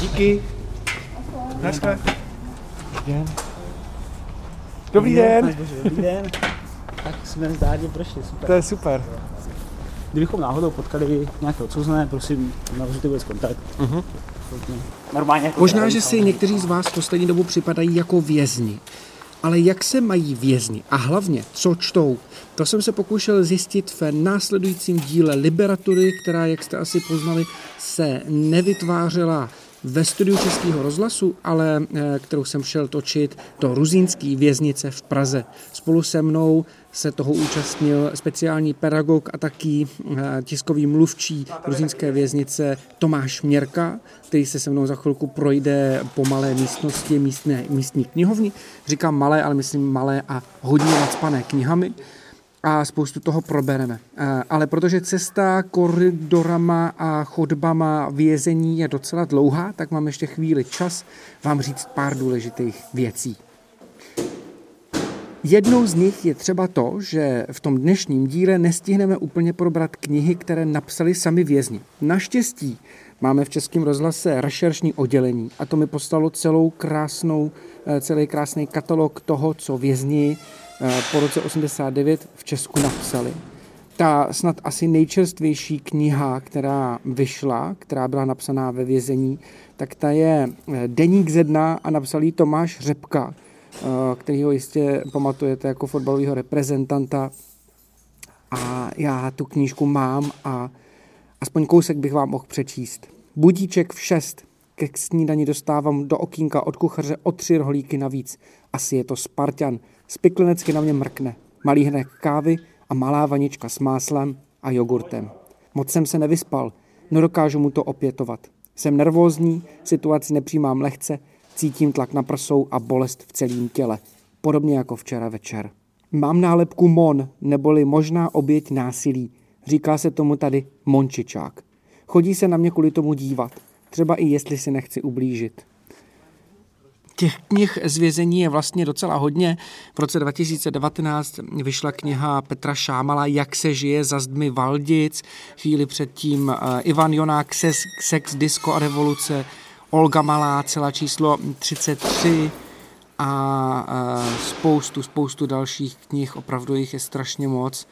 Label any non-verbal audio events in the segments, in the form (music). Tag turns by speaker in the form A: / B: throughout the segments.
A: Díky. Naschle. Dobrý den.
B: Dobrý den. Tak jsme zdárně prošli, super.
A: To je super.
B: Kdybychom náhodou potkali nějaké odsouzené, prosím, navřete vůbec kontakt. Uh-huh. Normálně jako
C: Možná, že si někteří z vás v poslední dobu připadají jako vězni. Ale jak se mají vězni a hlavně, co čtou? To jsem se pokoušel zjistit v následujícím díle Liberatury, která, jak jste asi poznali, se nevytvářela ve studiu Českého rozhlasu, ale eh, kterou jsem šel točit do Ruzínské věznice v Praze. Spolu se mnou se toho účastnil speciální pedagog a taky eh, tiskový mluvčí Ruzínské věznice Tomáš Měrka, který se se mnou za chvilku projde po malé místnosti místné, místní knihovny. Říkám malé, ale myslím malé a hodně nacpané knihami a spoustu toho probereme. Eh, Ale protože cesta koridorama a chodbama vězení je docela dlouhá, tak mám ještě chvíli čas vám říct pár důležitých věcí. Jednou z nich je třeba to, že v tom dnešním díle nestihneme úplně probrat knihy, které napsali sami vězni. Naštěstí máme v Českém rozhlase rešeršní oddělení a to mi poslalo celou krásnou, eh, celý krásný katalog toho, co vězni po roce 89 v Česku napsali. Ta snad asi nejčerstvější kniha, která vyšla, která byla napsaná ve vězení, tak ta je eh, Deník ze dna a napsal ji Tomáš Řepka, eh, který ho jistě pamatujete jako fotbalového reprezentanta. A já tu knížku mám a aspoň kousek bych vám mohl přečíst. Budíček v šest. Ke snídani dostávám do okýnka od kuchaře o tři rohlíky navíc. Asi je to Spartan. Spiklenecky na mě mrkne. Malý hrnek kávy a malá vanička s máslem a jogurtem. Moc jsem se nevyspal, no dokážu mu to opětovat. Jsem nervózní, situaci nepřijímám lehce, cítím tlak na prsou a bolest v celém těle. Podobně jako včera večer. Mám nálepku MON, neboli možná oběť násilí. Říká se tomu tady Mončičák. Chodí se na mě kvůli tomu dívat. Třeba i jestli si nechci ublížit. Těch knih z vězení je vlastně docela hodně. V roce 2019 vyšla kniha Petra Šámala Jak se žije za zdmi Valdic, chvíli předtím eh, Ivan Jonák Sex, Disco a revoluce, Olga Malá, celá číslo 33 a eh, spoustu, spoustu dalších knih, opravdu jich je strašně moc.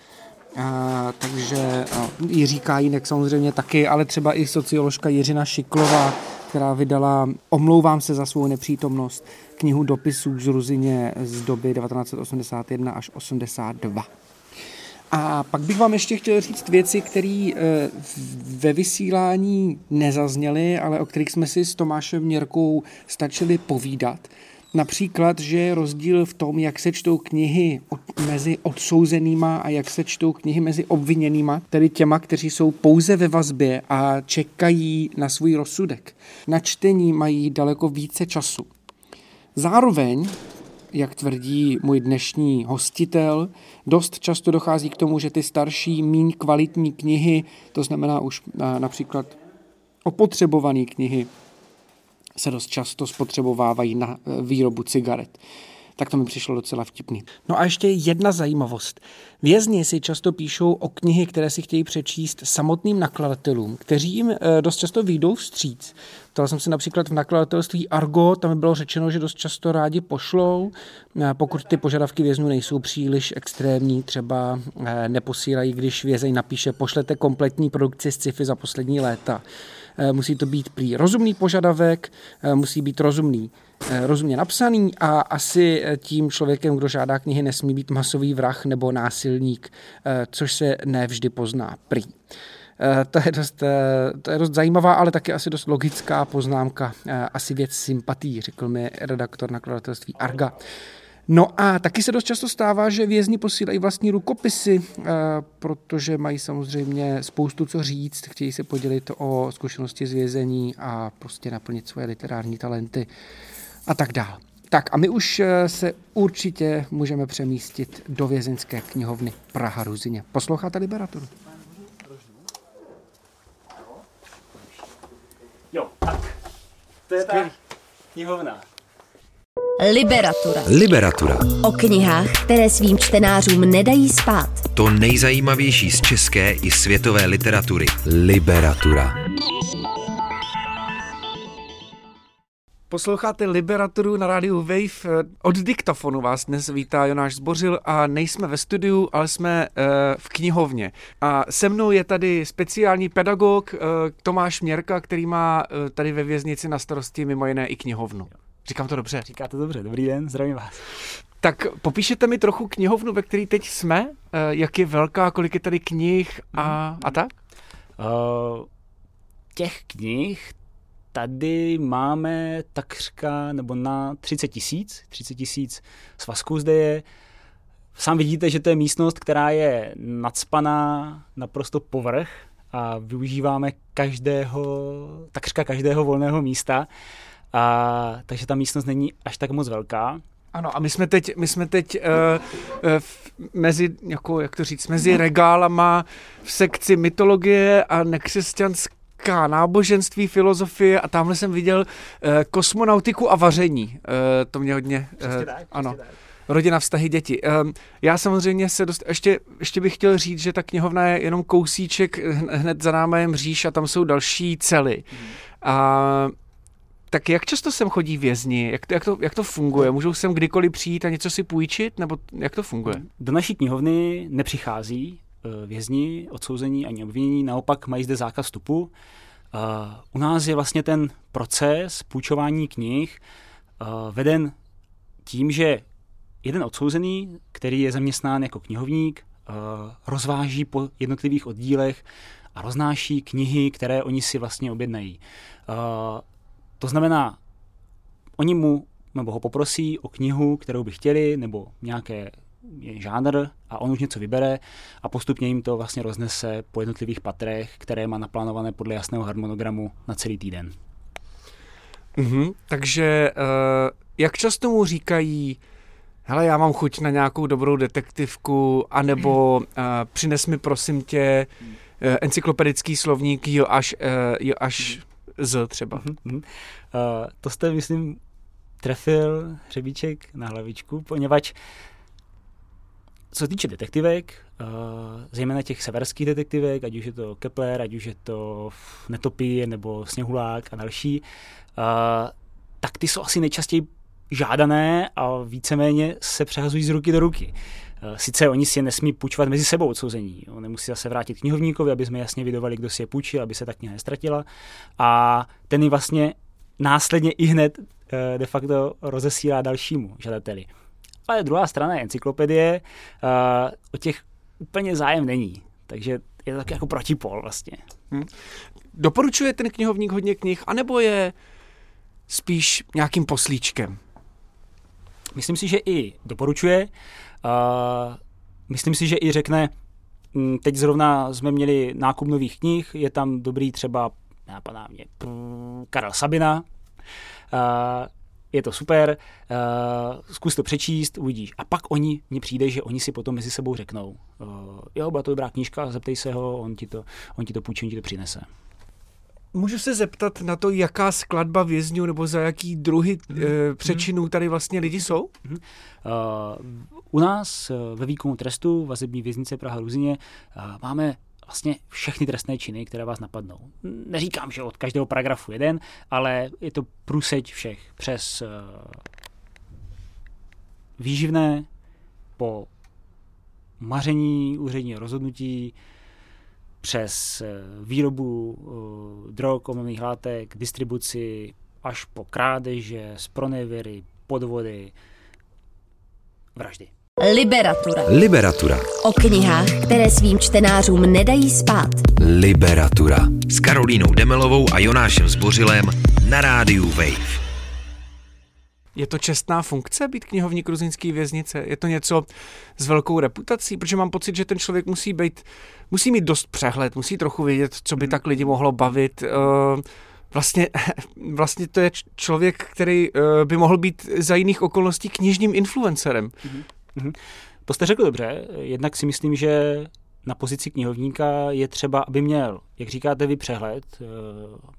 C: A, takže no, Jiří Kajínek samozřejmě taky, ale třeba i socioložka Jiřina Šiklová, která vydala, omlouvám se za svou nepřítomnost, knihu dopisů z Ruzině z doby 1981 až 82. A pak bych vám ještě chtěl říct věci, které eh, ve vysílání nezazněly, ale o kterých jsme si s Tomášem Měrkou stačili povídat. Například, že je rozdíl v tom, jak se čtou knihy od, mezi odsouzenýma a jak se čtou knihy mezi obviněnýma, tedy těma, kteří jsou pouze ve vazbě a čekají na svůj rozsudek. Na čtení mají daleko více času. Zároveň, jak tvrdí můj dnešní hostitel, dost často dochází k tomu, že ty starší, míň kvalitní knihy, to znamená už například opotřebované knihy, se dost často spotřebovávají na eh, výrobu cigaret. Tak to mi přišlo docela vtipný. No a ještě jedna zajímavost. Vězni si často píšou o knihy, které si chtějí přečíst samotným nakladatelům, kteří jim eh, dost často výjdou vstříc. Ptal jsem se například v nakladatelství Argo, tam bylo řečeno, že dost často rádi pošlou, eh, pokud ty požadavky vězňů nejsou příliš extrémní, třeba eh, neposílají, když vězeň napíše, pošlete kompletní produkci z sci-fi za poslední léta. Eh, Musí to být prý rozumný požadavek, musí být rozumný, rozumně napsaný a asi tím člověkem, kdo žádá knihy, nesmí být masový vrah nebo násilník, což se nevždy pozná prý. Eh, To je, dost, eh, to je dost zajímavá, ale taky asi dost logická poznámka. Eh, Asi věc sympatí, řekl mi redaktor nakladatelství Arga. No a taky se dost často stává, že vězni posílají vlastní rukopisy, protože mají samozřejmě spoustu co říct, chtějí se podělit o zkušenosti z vězení a prostě naplnit svoje literární talenty a tak dále. Tak a my už se určitě můžeme přemístit do vězeňské knihovny Praha Ruzině. Posloucháte Liberaturu?
B: Jo, tak. To je ta knihovna.
D: Liberatura.
E: Liberatura.
D: O knihách, které svým čtenářům nedají spát.
E: To nejzajímavější z české i světové literatury. Liberatura.
C: Posloucháte Liberaturu na rádiu Wave. Od diktafonu vás dnes vítá Jonáš Zbořil a nejsme ve studiu, ale jsme uh, v knihovně. A se mnou je tady speciální pedagog uh, Tomáš Měrka, který má uh, tady ve věznici na starosti mimo jiné i knihovnu. Říkám to dobře.
B: Říkáte dobře, dobrý den, zdravím vás.
C: Tak popíšete mi trochu knihovnu, ve které teď jsme, jak je velká, kolik je tady knih a, a tak?
B: Uh, těch knih tady máme takřka nebo na 30 tisíc, 30 tisíc svazků zde je. Sám vidíte, že to je místnost, která je nadspaná naprosto povrch a využíváme každého, takřka každého volného místa. A, takže ta místnost není až tak moc velká.
C: Ano, a my jsme teď, my jsme teď uh, uh, mezi, jako, jak to říct, mezi regálama v sekci mytologie a nekřesťanská náboženství, filozofie a tamhle jsem viděl uh, kosmonautiku a vaření. Uh, to mě hodně...
B: Uh, tak,
C: ano.
B: Tak.
C: Rodina, vztahy, děti. Um, já samozřejmě se dost... Ještě, ještě bych chtěl říct, že ta knihovna je jenom kousíček hned za námi mříž a tam jsou další cely. Hmm. A tak jak často sem chodí vězni? Jak to, jak, to, jak to funguje? Můžou sem kdykoliv přijít a něco si půjčit? Nebo jak to funguje?
B: Do naší knihovny nepřichází eh, vězni, odsouzení ani obvinění, naopak mají zde zákaz vstupu. Eh, u nás je vlastně ten proces půjčování knih eh, veden tím, že jeden odsouzený, který je zaměstnán jako knihovník, rozváží po jednotlivých oddílech a roznáší knihy, které oni si vlastně objednají. To znamená, oni mu nebo ho poprosí o knihu, kterou by chtěli, nebo nějaké žánr a on už něco vybere a postupně jim to vlastně roznese po jednotlivých patrech, které má naplánované podle jasného harmonogramu na celý týden.
C: Mm-hmm, takže uh, jak často mu říkají, hele, já mám chuť na nějakou dobrou detektivku, anebo uh, přines mi prosím tě uh, encyklopedický slovník jo až, uh, jo až z třeba. Mm-hmm. Uh,
B: to jste, myslím, trefil hřebíček na hlavičku, poněvadž co se týče detektivek, uh, zejména těch severských detektivek, ať už je to Kepler, ať už je to Netopí nebo Sněhulák a další, uh, tak ty jsou asi nejčastěji žádané a víceméně se přehazují z ruky do ruky. Eh, sice oni si je nesmí půjčovat mezi sebou odsouzení. Oni musí zase vrátit knihovníkovi, aby jsme jasně vydovali, kdo si je půjčil, aby se ta kniha nestratila. A ten ji vlastně následně i hned de facto rozesílá dalšímu žadateli. Ale druhá strana je encyklopedie, eh, o těch úplně zájem není. Takže je to taky jako protipol vlastně. Hmm.
C: Doporučuje ten knihovník hodně knih, anebo je spíš nějakým poslíčkem?
B: Myslím si, že i doporučuje. Uh, myslím si, že i řekne, hm, teď zrovna jsme měli nákup nových knih, je tam dobrý třeba, napadá mě, Karel Sabina, uh, je to super, uh, zkus to přečíst, uvidíš. A pak oni, mně přijde, že oni si potom mezi sebou řeknou, uh, jo, byla to dobrá knížka, zeptej se ho, on ti to, on ti to půjčí, on ti to přinese.
C: Můžu se zeptat na to, jaká skladba vězňů nebo za jaký druhy mm. e, přečinů tady vlastně lidi jsou? Uh,
B: u nás ve výkonu trestu vazební věznice Praha Ruzině uh, máme vlastně všechny trestné činy, které vás napadnou. Neříkám, že od každého paragrafu jeden, ale je to průseď všech přes uh, výživné po maření úředního rozhodnutí, přes eh, výrobu eh, drog, omamných látek, distribuci, až po krádeže, spronevěry, podvody, vraždy.
D: Liberatura.
E: Liberatura.
D: O knihách, které svým čtenářům nedají spát.
E: Liberatura. S Karolínou Demelovou a Jonášem Zbořilem na rádiu Wave.
C: Je to čestná funkce být knihovník gruzinské věznice? Je to něco s velkou reputací? Protože mám pocit, že ten člověk musí být, musí mít dost přehled, musí trochu vědět, co by tak lidi mohlo bavit. Eh, vlastně, (laughs) vlastně to je člověk, který eh, by mohl být za jiných okolností knižním influencerem. Mm-hmm.
B: To jste řekl dobře. Jednak si myslím, že na pozici knihovníka je třeba, aby měl, jak říkáte vy, přehled eh,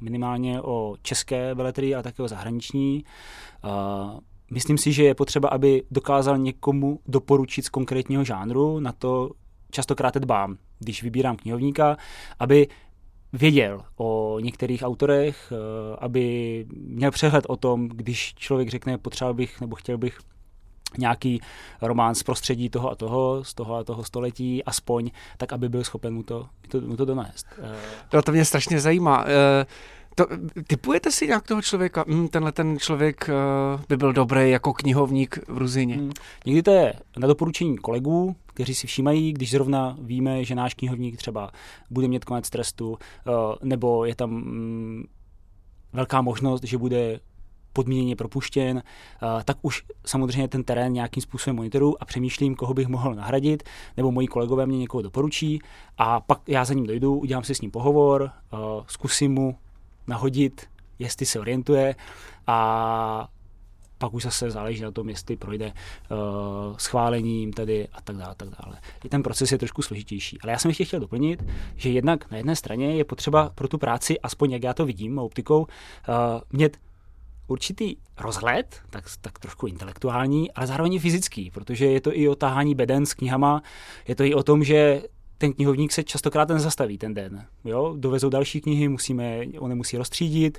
B: minimálně o české veletrii a také o zahraniční. Myslím si, že je potřeba, aby dokázal někomu doporučit z konkrétního žánru, na to častokrát dbám, když vybírám knihovníka, aby věděl o některých autorech, eh, aby měl přehled o tom, když člověk řekne, potřeboval bych nebo chtěl bych nějaký román z prostředí toho a toho, z toho a toho století, aspoň, tak aby byl schopen mu to, mu to, mu to donést.
C: No, to mě strašně zajímá. Eh, to, typujete si nějak toho člověka? Hm, tenhle ten člověk uh, by byl dobrý jako knihovník v Ruzině. Hmm.
B: Někdy to je na doporučení kolegů, kteří si všímají, když zrovna víme, že náš knihovník třeba bude mít konec trestu, uh, nebo je tam um, velká možnost, že bude podmíněně propuštěn, uh, tak už samozřejmě ten terén nějakým způsobem monitoru a přemýšlím, koho bych mohl nahradit, nebo moji kolegové mě někoho doporučí a pak já za ním dojdu, udělám si s ním pohovor, uh, zkusím mu nahodit, jestli se orientuje a pak už zase záleží na tom, jestli projde uh, schválením tady a tak dále, a tak dále. I ten proces je trošku složitější. Ale já jsem ještě chtěl doplnit, že jednak na jedné straně je potřeba pro tu práci, aspoň jak já to vidím optikou, uh, mít určitý rozhled, tak, tak trošku intelektuální, ale zároveň fyzický, protože je to i o tahání beden s knihama, je to i o tom, že ten knihovník se častokrát nezastaví ten den. Jo? Dovezou další knihy, musíme, on musí rozstřídit,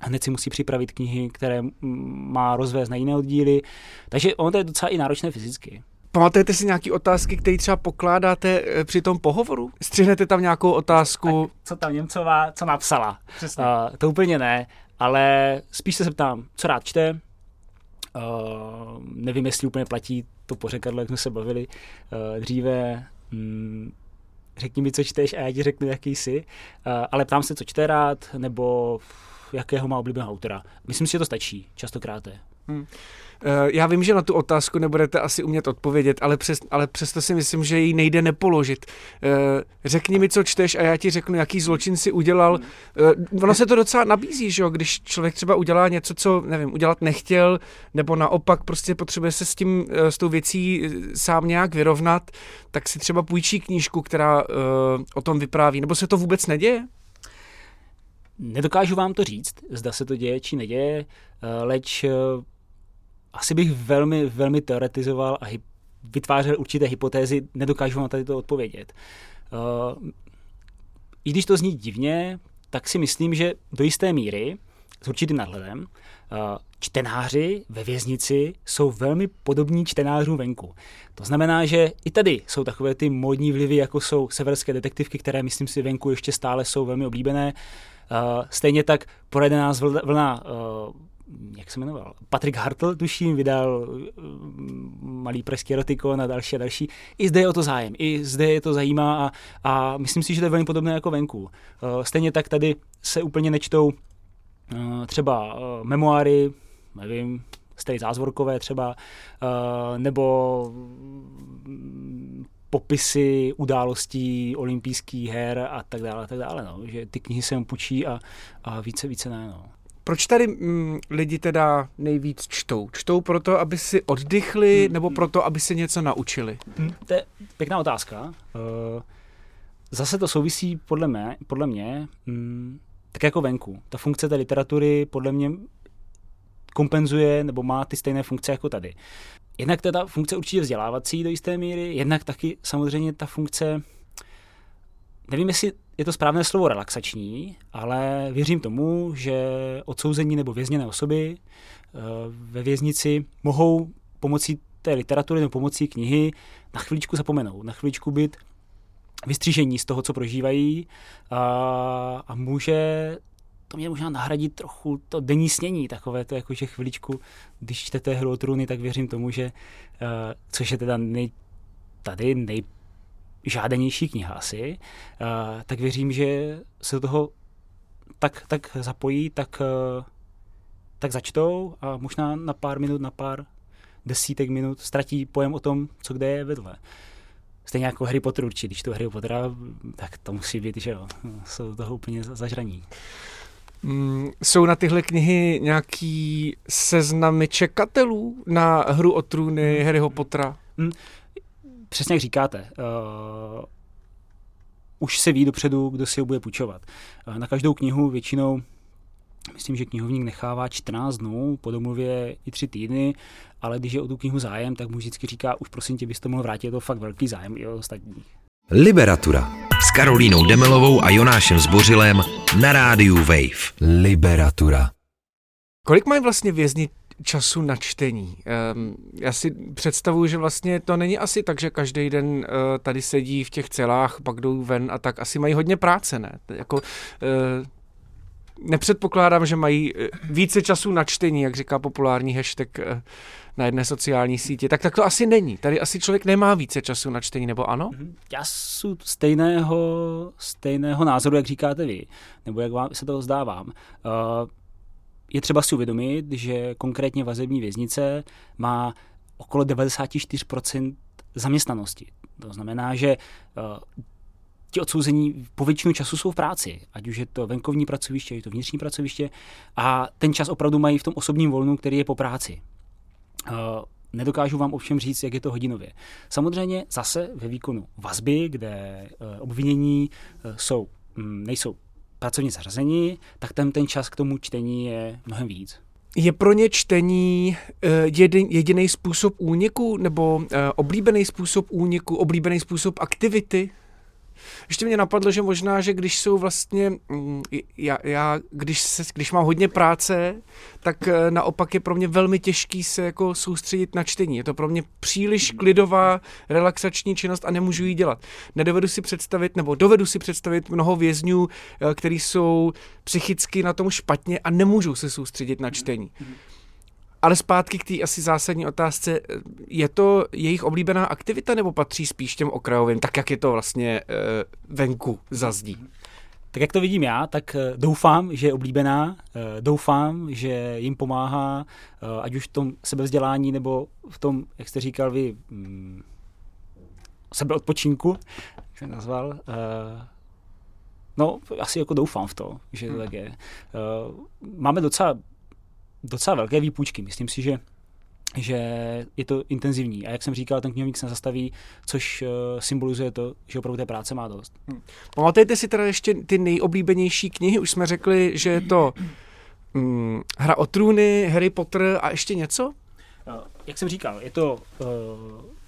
B: hned si musí připravit knihy, které má rozvést na jiné oddíly. Takže ono to je docela i náročné fyzicky.
C: Pamatujete si nějaké otázky, které třeba pokládáte eh, při tom pohovoru? Střihnete tam nějakou otázku?
B: Tak, co tam Němcová, co napsala? Přesně. Uh, to úplně ne, ale spíš se ptám, co rád čte, Uh, nevím, jestli úplně platí to pořekadlo, jak jsme se bavili uh, dříve. Um, řekni mi, co čteš a já ti řeknu, jaký jsi. Uh, ale ptám se, co čte rád, nebo jakého má oblíbeného autora. Myslím si, že to stačí, častokrát. Hmm.
C: Eh, já vím, že na tu otázku nebudete asi umět odpovědět, ale, přes, ale přesto si myslím, že ji nejde nepoložit. Eh, řekni mi, co čteš a já ti řeknu, jaký zločin si udělal. Eh, ono se to docela nabízí, že jo? když člověk třeba udělá něco, co nevím, udělat nechtěl, nebo naopak prostě potřebuje se s tím, s tou věcí sám nějak vyrovnat, tak si třeba půjčí knížku, která o tom vypráví. Nebo se to vůbec neděje?
B: Nedokážu vám to říct, zda se to děje či neděje, leč asi bych velmi, velmi teoretizoval a vytvářel určité hypotézy, nedokážu vám tady to odpovědět. Uh, I když to zní divně, tak si myslím, že do jisté míry, s určitým nadhledem, uh, čtenáři ve věznici jsou velmi podobní čtenářům venku. To znamená, že i tady jsou takové ty modní vlivy, jako jsou severské detektivky, které myslím si venku ještě stále jsou velmi oblíbené. Uh, stejně tak projede nás vlna jak se jmenoval, Patrik Hartl, tuším, vydal uh, malý pražský erotikon a další a další. I zde je o to zájem, i zde je to zajímá a, a myslím si, že to je velmi podobné jako venku. Uh, stejně tak tady se úplně nečtou uh, třeba memoáry, nevím, Stej Zázvorkové třeba, nebo popisy událostí olympijských her a tak dále, a tak dále, no. že ty knihy se půjčí a, a více, více ne, no.
C: Proč tady mm, lidi teda nejvíc čtou? Čtou proto, aby si oddychli, hmm. nebo proto, aby se něco naučili?
B: Hmm. To je pěkná otázka. Uh, zase to souvisí podle mě, podle mě mm, tak jako venku. Ta funkce té literatury podle mě kompenzuje nebo má ty stejné funkce jako tady. Jednak ta funkce určitě vzdělávací do jisté míry, jednak taky samozřejmě ta funkce, nevím, jestli je to správné slovo relaxační, ale věřím tomu, že odsouzení nebo vězněné osoby eh, ve věznici mohou pomocí té literatury nebo pomocí knihy na chviličku zapomenout, na chviličku být vystřížení z toho, co prožívají a, a může to mě možná nahradit trochu to denní snění, takové to jako, že chviličku, když čtete hru o trůny, tak věřím tomu, že, uh, což je teda nej, tady nej, žádanější kniha asi, uh, tak věřím, že se do toho tak, tak zapojí, tak, uh, tak začtou a možná na pár minut, na pár desítek minut ztratí pojem o tom, co kde je vedle. Stejně jako Harry Potter určitě, když to Harry Pottera, tak to musí být, že jo, jsou toho úplně zažraní.
C: Mm, jsou na tyhle knihy nějaký seznamy čekatelů na hru o trůny hmm. Harryho Pottera? Mm,
B: přesně jak říkáte, uh, už se ví dopředu, kdo si ho bude půjčovat. Uh, na každou knihu většinou Myslím, že knihovník nechává 14 dnů, po domluvě i 3 týdny, ale když je o tu knihu zájem, tak mu vždycky říká, už prosím tě, byste mohl vrátit, je to fakt velký zájem i o ostatních.
E: Liberatura. s Karolínou Demelovou a Jonášem Zbořilem na rádiu Wave. Liberatura.
C: Kolik mají vlastně vězni času na čtení? Um, já si představuju, že vlastně to není asi tak, že každý den uh, tady sedí v těch celách, pak jdou ven a tak. Asi mají hodně práce, ne? Jako, uh, nepředpokládám, že mají eh, více času na čtení, jak říká populární hashtag na jedné sociální síti. Tak tak to asi není. Tady asi člověk nemá více času na čtení, nebo ano?
B: Mhm. Já jsem stejného, stejného názoru, jak říkáte vy, nebo jak vám se to zdávám. Uh, je třeba si uvědomit, že konkrétně vazební věznice má okolo 94% zaměstnanosti. To znamená, že uh, ti odsouzení po většinu času jsou v práci, ať už je to venkovní pracoviště, je to vnitřní pracoviště a ten čas opravdu mají v tom osobním volnu, který je po práci. Uh, nedokážu vám ovšem říct, jak je to hodinově. Samozřejmě zase ve výkonu vazby, kde uh, obvinění jsou, um, nejsou pracovně zařazení, tak ten, ten čas k tomu čtení je mnohem víc.
C: Je pro ně čtení jediný způsob úniku nebo oblíbený způsob úniku, oblíbený způsob aktivity? Ještě mě napadlo, že možná, že když jsou vlastně, mm, já, já když, se, když mám hodně práce, tak eh, naopak je pro mě velmi těžký se jako soustředit na čtení. Je to pro mě příliš klidová, relaxační činnost a nemůžu ji dělat. Nedovedu si představit, nebo dovedu si představit mnoho vězňů, eh, kteří jsou psychicky na tom špatně a nemůžou se soustředit na čtení. Ale zpátky k té asi zásadní otázce, je to jejich oblíbená aktivita nebo patří spíš těm okrajovým, tak jak je to vlastně uh, venku za zdí?
B: Tak jak to vidím já, tak eh, doufám, že je oblíbená, eh, doufám, že jim pomáhá, ať už v tom sebevzdělání nebo v tom, jak jste říkal vy, mm, sebeodpočinku, jak jsem nazval. No, asi jako doufám v to, že to hmm. tak je. Máme docela docela velké výpůjčky. Myslím si, že že je to intenzivní. A jak jsem říkal, ten knihovník se zastaví, což uh, symbolizuje to, že opravdu té práce má dost. Hmm.
C: Pamatujete si teda ještě ty nejoblíbenější knihy? Už jsme řekli, že je to um, Hra o trůny, Harry Potter a ještě něco?
B: Uh, jak jsem říkal, je to uh,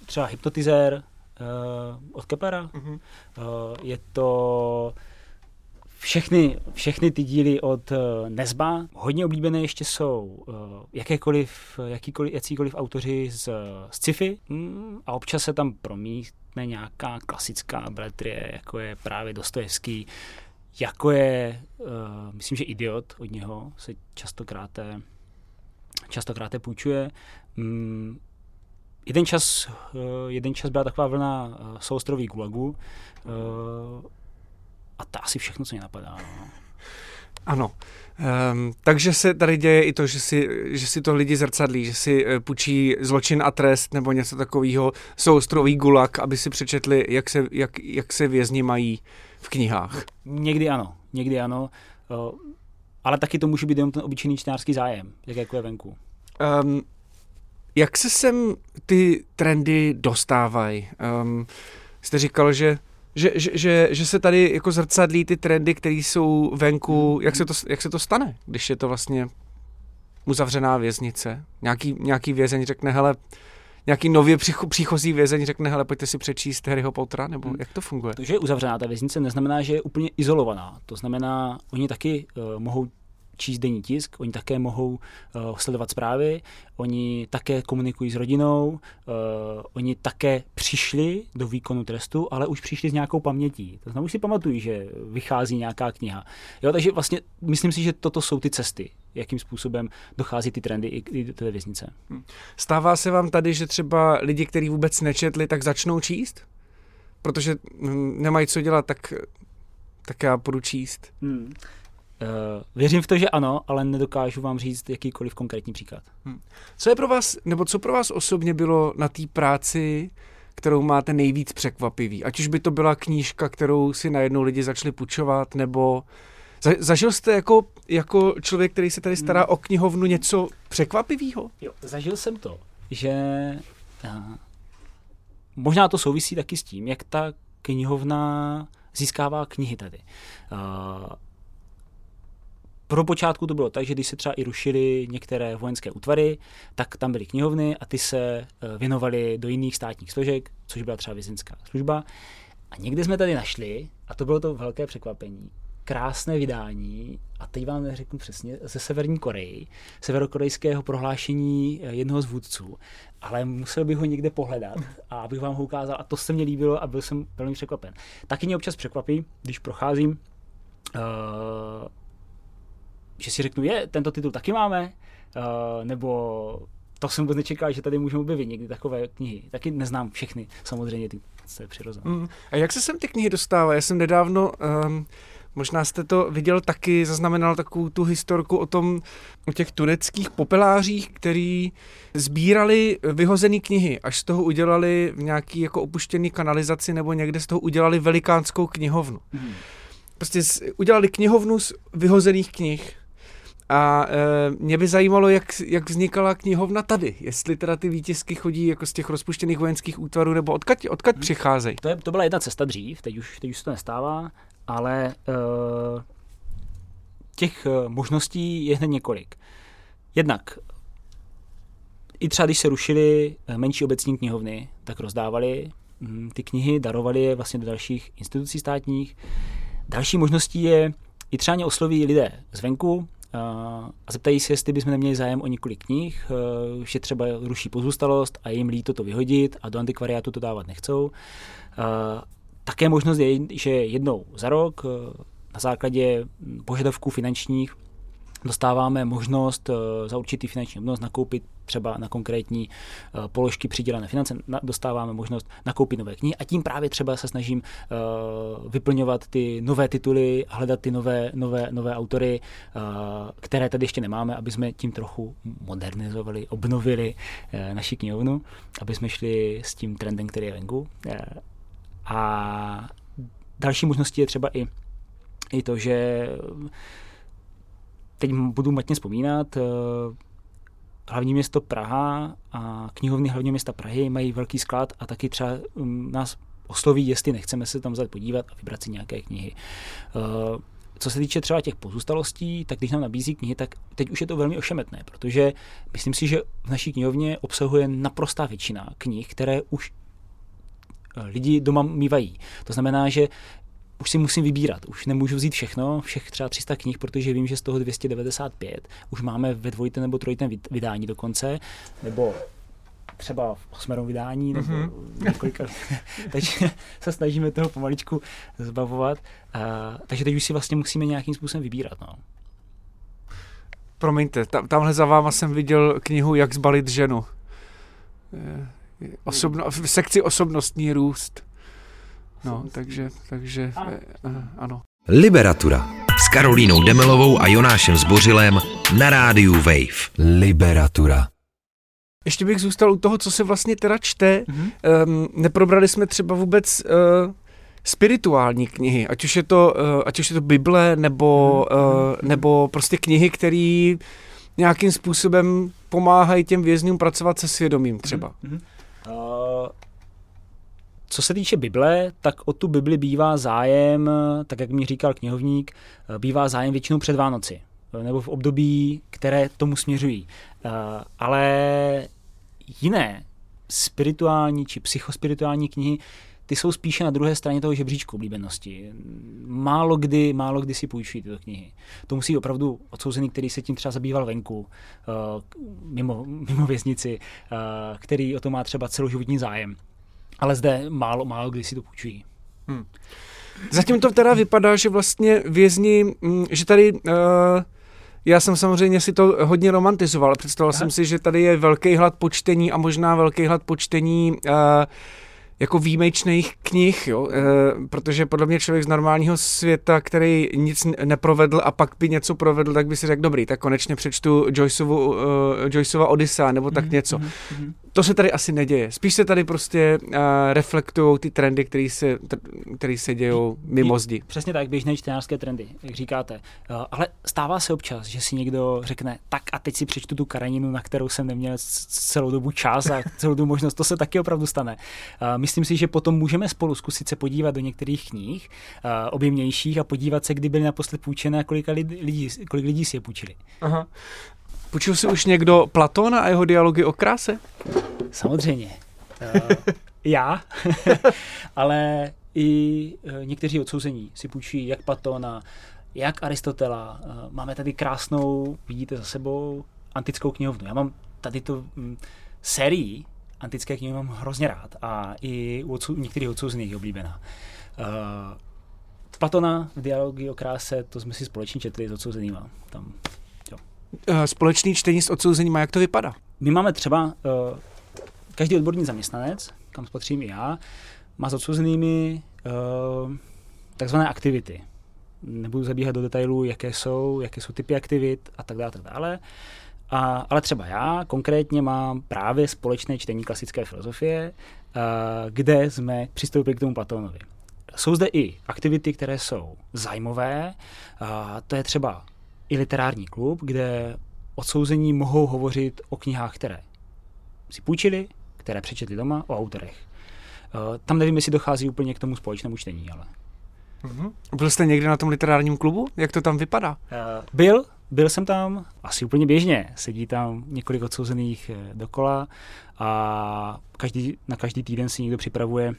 B: třeba Hypnotizer uh, od Keplera, uh-huh. uh, je to všechny, všechny ty díly od uh, Nezba. Hodně oblíbené ještě jsou uh, jakékoliv, jakýkoliv, jakýkoliv autoři z, z sci-fi mm, a občas se tam promítne nějaká klasická bratrie, jako je právě Dostojevský, jako je, uh, myslím, že Idiot od něho se častokrát častokrát půjčuje. Mm, jeden čas, jeden čas byla taková vlna soustroví Gulagu, a to asi všechno, co mě napadá. No. (laughs)
C: Ano. Um, takže se tady děje i to, že si, že si to lidi zrcadlí, že si uh, půjčí zločin a trest nebo něco takového, soustrový gulag, aby si přečetli, jak se, jak, jak se vězni mají v knihách.
B: Někdy ano, někdy ano, uh, ale taky to může být jenom ten obyčejný čtenářský zájem, jak jako je venku. Um,
C: jak se sem ty trendy dostávají? Um, jste říkal, že že, že, že, že se tady jako zrcadlí ty trendy, které jsou venku. Hmm. Jak se, to, jak se to stane, když je to vlastně uzavřená věznice? Nějaký, nějaký vězeň řekne, hele, nějaký nově příchozí vězeň řekne, hele, pojďte si přečíst Harryho Pottera, nebo hmm. jak to funguje?
B: To, že je uzavřená ta věznice, neznamená, že je úplně izolovaná. To znamená, oni taky uh, mohou číst denní tisk, oni také mohou uh, sledovat zprávy, oni také komunikují s rodinou, uh, oni také přišli do výkonu trestu, ale už přišli s nějakou pamětí. To znamená, už si pamatují, že vychází nějaká kniha. Jo, takže vlastně myslím si, že toto jsou ty cesty, jakým způsobem dochází ty trendy i do té věznice. Hm.
C: Stává se vám tady, že třeba lidi, kteří vůbec nečetli, tak začnou číst? Protože nemají co dělat, tak tak já budu číst. Hmm.
B: Uh, věřím v to, že ano, ale nedokážu vám říct jakýkoliv konkrétní příklad. Hmm.
C: Co je pro vás, nebo co pro vás osobně bylo na té práci, kterou máte nejvíc překvapivý? Ať už by to byla knížka, kterou si najednou lidi začali půjčovat, nebo za, zažil jste jako, jako člověk, který se tady stará hmm. o knihovnu něco překvapivého?
B: Jo, zažil jsem to, že uh, možná to souvisí taky s tím, jak ta knihovna získává knihy tady. Uh, pro počátku to bylo tak, že když se třeba i rušily některé vojenské útvary, tak tam byly knihovny a ty se eh, věnovaly do jiných státních složek, což byla třeba vězeňská služba. A někde jsme tady našli, a to bylo to velké překvapení, krásné vydání, a teď vám neřeknu přesně, ze Severní Koreji, severokorejského prohlášení eh, jednoho z vůdců, ale musel bych ho někde pohledat a abych vám ho ukázal a to se mně líbilo a byl jsem velmi překvapen. Taky mě občas překvapí, když procházím, uh, že si řeknu, je, tento titul taky máme, uh, nebo to jsem vůbec nečekal, že tady můžeme objevit někdy takové knihy. Taky neznám všechny, samozřejmě, ty, to je přirozené.
C: Mm. A jak se sem ty knihy dostávají? Já jsem nedávno, um, možná jste to viděl taky, zaznamenal takovou tu historku o tom, o těch tureckých popelářích, který sbírali vyhozené knihy, až z toho udělali v nějaký jako opuštěný kanalizaci nebo někde z toho udělali velikánskou knihovnu. Mm. Prostě udělali knihovnu z vyhozených knih a e, mě by zajímalo, jak, jak vznikala knihovna tady. Jestli teda ty výtisky chodí jako z těch rozpuštěných vojenských útvarů, nebo odkud, odkud hmm. přicházejí.
B: To, je, to byla jedna cesta dřív, teď už, teď už se to nestává, ale e, těch e, možností je hned několik. Jednak i třeba když se rušily menší obecní knihovny, tak rozdávali hm, ty knihy, darovali je vlastně do dalších institucí státních. Další možností je, i třeba osloví lidé zvenku, a zeptají se, jestli bychom neměli zájem o několik knih, eh, že třeba ruší pozůstalost a jim líto to vyhodit a do antikvariátu to dávat nechcou. Eh, také možnost je, že jednou za rok eh, na základě požadavků finančních dostáváme možnost za určitý finanční obnos nakoupit třeba na konkrétní eh, položky přidělené finance, dostáváme možnost nakoupit nové knihy a tím právě třeba se snažím eh, vyplňovat ty nové tituly, hledat ty nové, nové, nové autory, které tady ještě nemáme, aby jsme tím trochu modernizovali, obnovili naši knihovnu, aby jsme šli s tím trendem, který je venku. A další možností je třeba i, i to, že teď budu matně vzpomínat, eh, hlavní město Praha a knihovny hlavního města Prahy mají velký sklad a taky třeba mm, nás osloví, jestli nechceme se tam zajít podívat a vybrat si nějaké knihy. Eh, co se týče třeba těch pozůstalostí, tak když nám nabízí knihy, tak teď už je to velmi ošemetné, protože myslím si, že v naší knihovně obsahuje naprostá většina knih, které už eh, lidi doma mývají. To znamená, že už si musím vybírat. Už nemůžu vzít všechno, všech třeba 300 knih, protože vím, že z toho 295 už máme ve dvojitém nebo trojitém vydání dokonce, nebo třeba v osmerém vydání, nebo mm-hmm. několika. (laughs) takže se snažíme toho pomaličku zbavovat. Uh, takže teď už si vlastně musíme nějakým způsobem vybírat. No.
C: Promiňte, tam, tamhle za váma jsem viděl knihu Jak zbalit ženu. Osobno, v sekci osobnostní růst. No, takže, takže eh, eh, ano.
E: Liberatura s Karolínou Demelovou a Jonášem Zbořilem na rádiu Wave. Liberatura.
C: Ještě bych zůstal u toho, co se vlastně teda čte. Mm-hmm. Um, neprobrali jsme třeba vůbec uh, spirituální knihy, ať už je to, uh, ať už je to Bible, nebo, mm-hmm. uh, nebo prostě knihy, které nějakým způsobem pomáhají těm vězňům pracovat se svědomím třeba. Mm-hmm. Uh,
B: co se týče Bible, tak o tu Bibli bývá zájem, tak jak mi říkal knihovník, bývá zájem většinou před Vánoci nebo v období, které tomu směřují. Eh, ale jiné spirituální či psychospirituální knihy, ty jsou spíše na druhé straně toho žebříčku oblíbenosti. Málo kdy, málo kdy si půjčují tyto knihy. To musí opravdu odsouzený, který se tím třeba zabýval venku, eh, mimo, mimo věznici, eh, který o to má třeba celoživotní zájem ale zde málo, málo kdy si to půjčují. Hmm.
C: Zatím to teda vypadá, že vlastně vězni, mm, že tady uh, já jsem samozřejmě si to hodně romantizoval. Představoval Aha. jsem si, že tady je velký hlad počtení a možná velký hlad počtení uh, jako výjimečných knih, jo? E, protože podle mě člověk z normálního světa, který nic neprovedl a pak by něco provedl, tak by si řekl, dobrý, tak konečně přečtu Joyceovu, uh, Joyceova Odyssea nebo tak mm-hmm, něco. Mm-hmm. To se tady asi neděje. Spíš se tady prostě uh, reflektují ty trendy, které se, který se dějou mimo zdi.
B: Přesně tak, běžné čtenářské trendy, jak říkáte. Uh, ale stává se občas, že si někdo řekne, tak a teď si přečtu tu kareninu, na kterou jsem neměl celou dobu čas a (laughs) celou dobu možnost. To se taky opravdu stane. Uh, myslím si, že potom můžeme spolu zkusit se podívat do některých knih uh, objemnějších a podívat se, kdy byly naposled půjčené a kolika lidí, kolik lidí si je půjčili.
C: Aha. Půjčil si už někdo Platona a jeho dialogy o kráse?
B: Samozřejmě. Uh, já, (laughs) ale i e, někteří odsouzení si půjčí jak Platona, jak Aristotela. E, máme tady krásnou, vidíte za sebou, antickou knihovnu. Já mám tady to mm, sérii antické knihy mám hrozně rád a i u odsou, některých odsouzených je oblíbená. Uh, Platona v dialogy o kráse, to jsme si společně četli s odsouzenýma. Tam,
C: jo. Uh, společný čtení s odsouzenýma, jak to vypadá?
B: My máme třeba, uh, každý odborný zaměstnanec, kam spatřím i já, má s odsouzenými uh, takzvané aktivity. Nebudu zabíhat do detailů, jaké jsou, jaké jsou typy aktivit a tak dále, tak dále. A, ale třeba já konkrétně mám právě společné čtení klasické filozofie, a, kde jsme přistoupili k tomu Platónovi. Jsou zde i aktivity, které jsou zájmové, a to je třeba i literární klub, kde odsouzení mohou hovořit o knihách, které si půjčili, které přečetli doma, o autorech. Tam nevím, jestli dochází úplně k tomu společnému čtení, ale...
C: Mm-hmm. Byl jste někdy na tom literárním klubu? Jak to tam vypadá?
B: Uh, byl, byl jsem tam asi úplně běžně. Sedí tam několik odsouzených eh, dokola a každý, na každý týden si někdo připravuje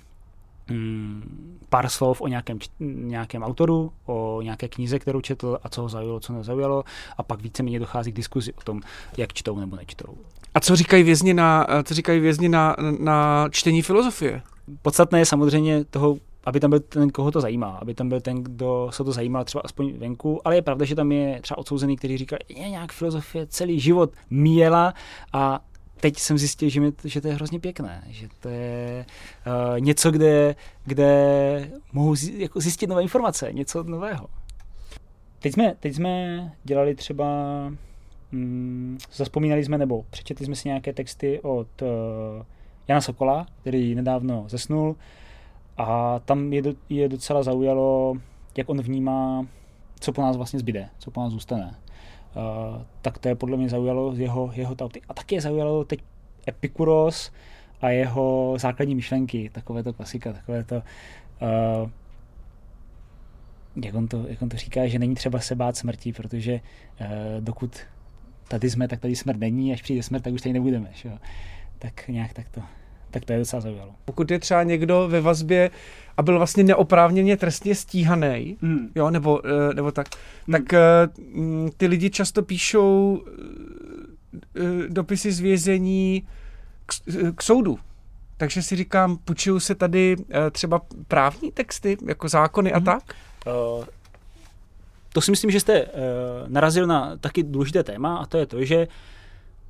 B: mm, pár slov o nějakém, nějakém autoru, o nějaké knize, kterou četl a co ho zaujalo, co nezaujalo a pak víceméně dochází k diskuzi o tom, jak čtou nebo nečtou.
C: A co říkají vězni na, co říkají vězni na, na čtení filozofie?
B: Podstatné je samozřejmě toho aby tam byl ten, koho to zajímá, aby tam byl ten, kdo se to zajímal třeba aspoň venku, ale je pravda, že tam je třeba odsouzený, který říká, je nějak filozofie celý život míjela a teď jsem zjistil, že, mi, že to je hrozně pěkné, že to je uh, něco, kde, kde mohu zjistit, jako zjistit nové informace, něco nového. Teď jsme, teď jsme dělali třeba, mm, zaspomínali jsme nebo přečetli jsme si nějaké texty od uh, Jana Sokola, který nedávno zesnul, a tam je, do, je docela zaujalo, jak on vnímá, co po nás vlastně zbyde, co po nás zůstane. Uh, tak to je podle mě zaujalo jeho, jeho tauty. A taky je zaujalo teď Epikuros a jeho základní myšlenky, takové to klasika, takové to, uh, jak, on to, jak on to říká, že není třeba se bát smrti, protože uh, dokud tady jsme, tak tady smrt není, až přijde smrt, tak už tady nebudeme. Že? Tak nějak tak to tak to je docela zaujalo.
C: Pokud je třeba někdo ve vazbě a byl vlastně neoprávněně trestně stíhaný, mm. jo, nebo, eh, nebo tak, mm. tak eh, mm, ty lidi často píšou eh, dopisy z vězení k, k soudu. Takže si říkám, půjčují se tady třeba právní texty, jako zákony mm. a hmm. tak? Uh,
B: to si myslím, že jste uh, narazil na taky důležité téma a to je to, že uh,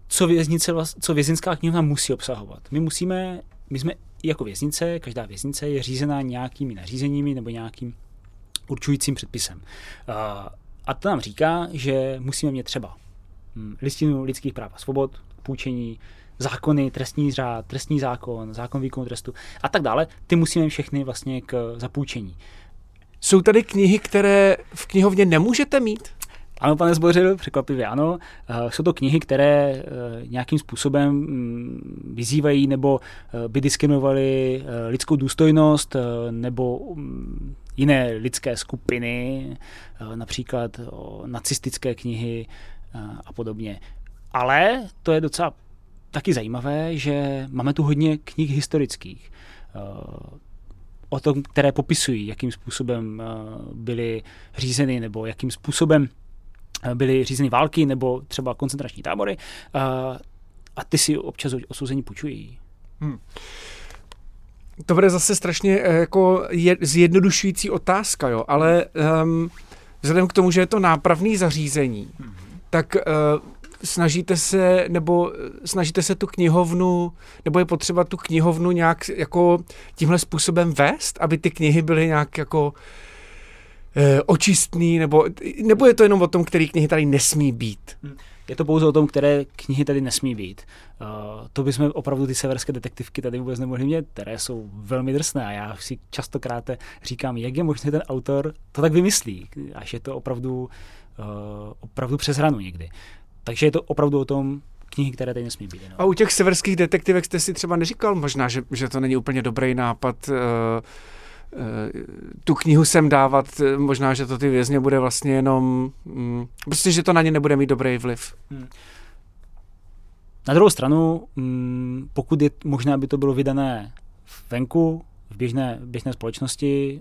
B: co, věznice, co vězinská knihovna musí obsahovat. My musíme, my jsme jako věznice, každá věznice je řízená nějakými nařízeními nebo nějakým určujícím předpisem. A to nám říká, že musíme mít třeba hm, listinu lidských práv a svobod, půjčení, zákony, trestní řád, trestní zákon, zákon výkonu trestu a tak dále. Ty musíme všechny vlastně k zapůjčení.
C: Jsou tady knihy, které v knihovně nemůžete mít?
B: Ano, pane Zbořil, překvapivě ano. Eh, jsou to knihy, které eh, nějakým způsobem mm, vyzývají nebo eh, by diskriminovaly lidskou důstojnost nebo mm, jiné lidské skupiny, například nacistické knihy a podobně. Ale to je docela taky zajímavé, že máme tu hodně knih historických o tom, které popisují, jakým způsobem byly řízeny nebo jakým způsobem byly řízeny války nebo třeba koncentrační tábory a, a ty si občas osouzení půjčují. Hmm.
C: To bude zase strašně eh, jako je, zjednodušující otázka, jo, ale um, vzhledem k tomu, že je to nápravný zařízení, hmm. tak uh, snažíte se, nebo snažíte se tu knihovnu, nebo je potřeba tu knihovnu nějak jako tímhle způsobem vést, aby ty knihy byly nějak jako Eh, očistný, nebo, nebo je to jenom o tom, které knihy tady nesmí být? Hm.
B: Je to pouze o tom, které knihy tady nesmí být. Uh, to bychom opravdu ty severské detektivky tady vůbec nemohli mít, které jsou velmi drsné a já si častokrát říkám, jak je možné ten autor to tak vymyslí, až je to opravdu, uh, opravdu přes hranu někdy. Takže je to opravdu o tom, knihy, které tady nesmí být. No.
C: A u těch severských detektivek jste si třeba neříkal možná, že, že to není úplně dobrý nápad uh, Eh, tu knihu sem dávat, eh, možná, že to ty vězně bude vlastně jenom, mm, prostě, že to na ně nebude mít dobrý vliv. Hmm.
B: Na druhou stranu, mm, pokud je možné, aby to bylo vydané venku, v běžné, v běžné společnosti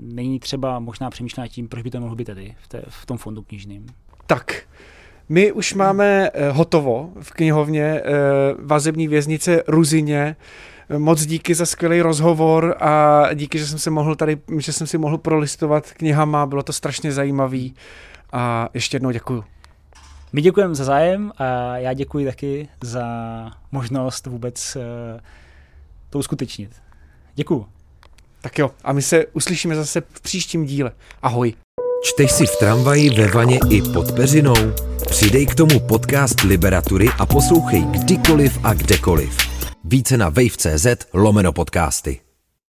B: není třeba možná přemýšlet tím, proč by to mohlo být tady, v, té, v tom fondu knižným.
C: Tak, my už máme eh, hotovo v knihovně eh, vazební věznice Ruzině. Moc díky za skvělý rozhovor a díky, že jsem se mohl tady, že jsem si mohl prolistovat knihama, bylo to strašně zajímavý a ještě jednou děkuju.
B: My děkujeme za zájem a já děkuji taky za možnost vůbec uh, to uskutečnit. Děkuju.
C: Tak jo, a my se uslyšíme zase v příštím díle. Ahoj.
E: Čteš si v tramvaji, ve vaně i pod peřinou? Přidej k tomu podcast Liberatury a poslouchej kdykoliv a kdekoliv. Více na wave.cz lomeno podcasty.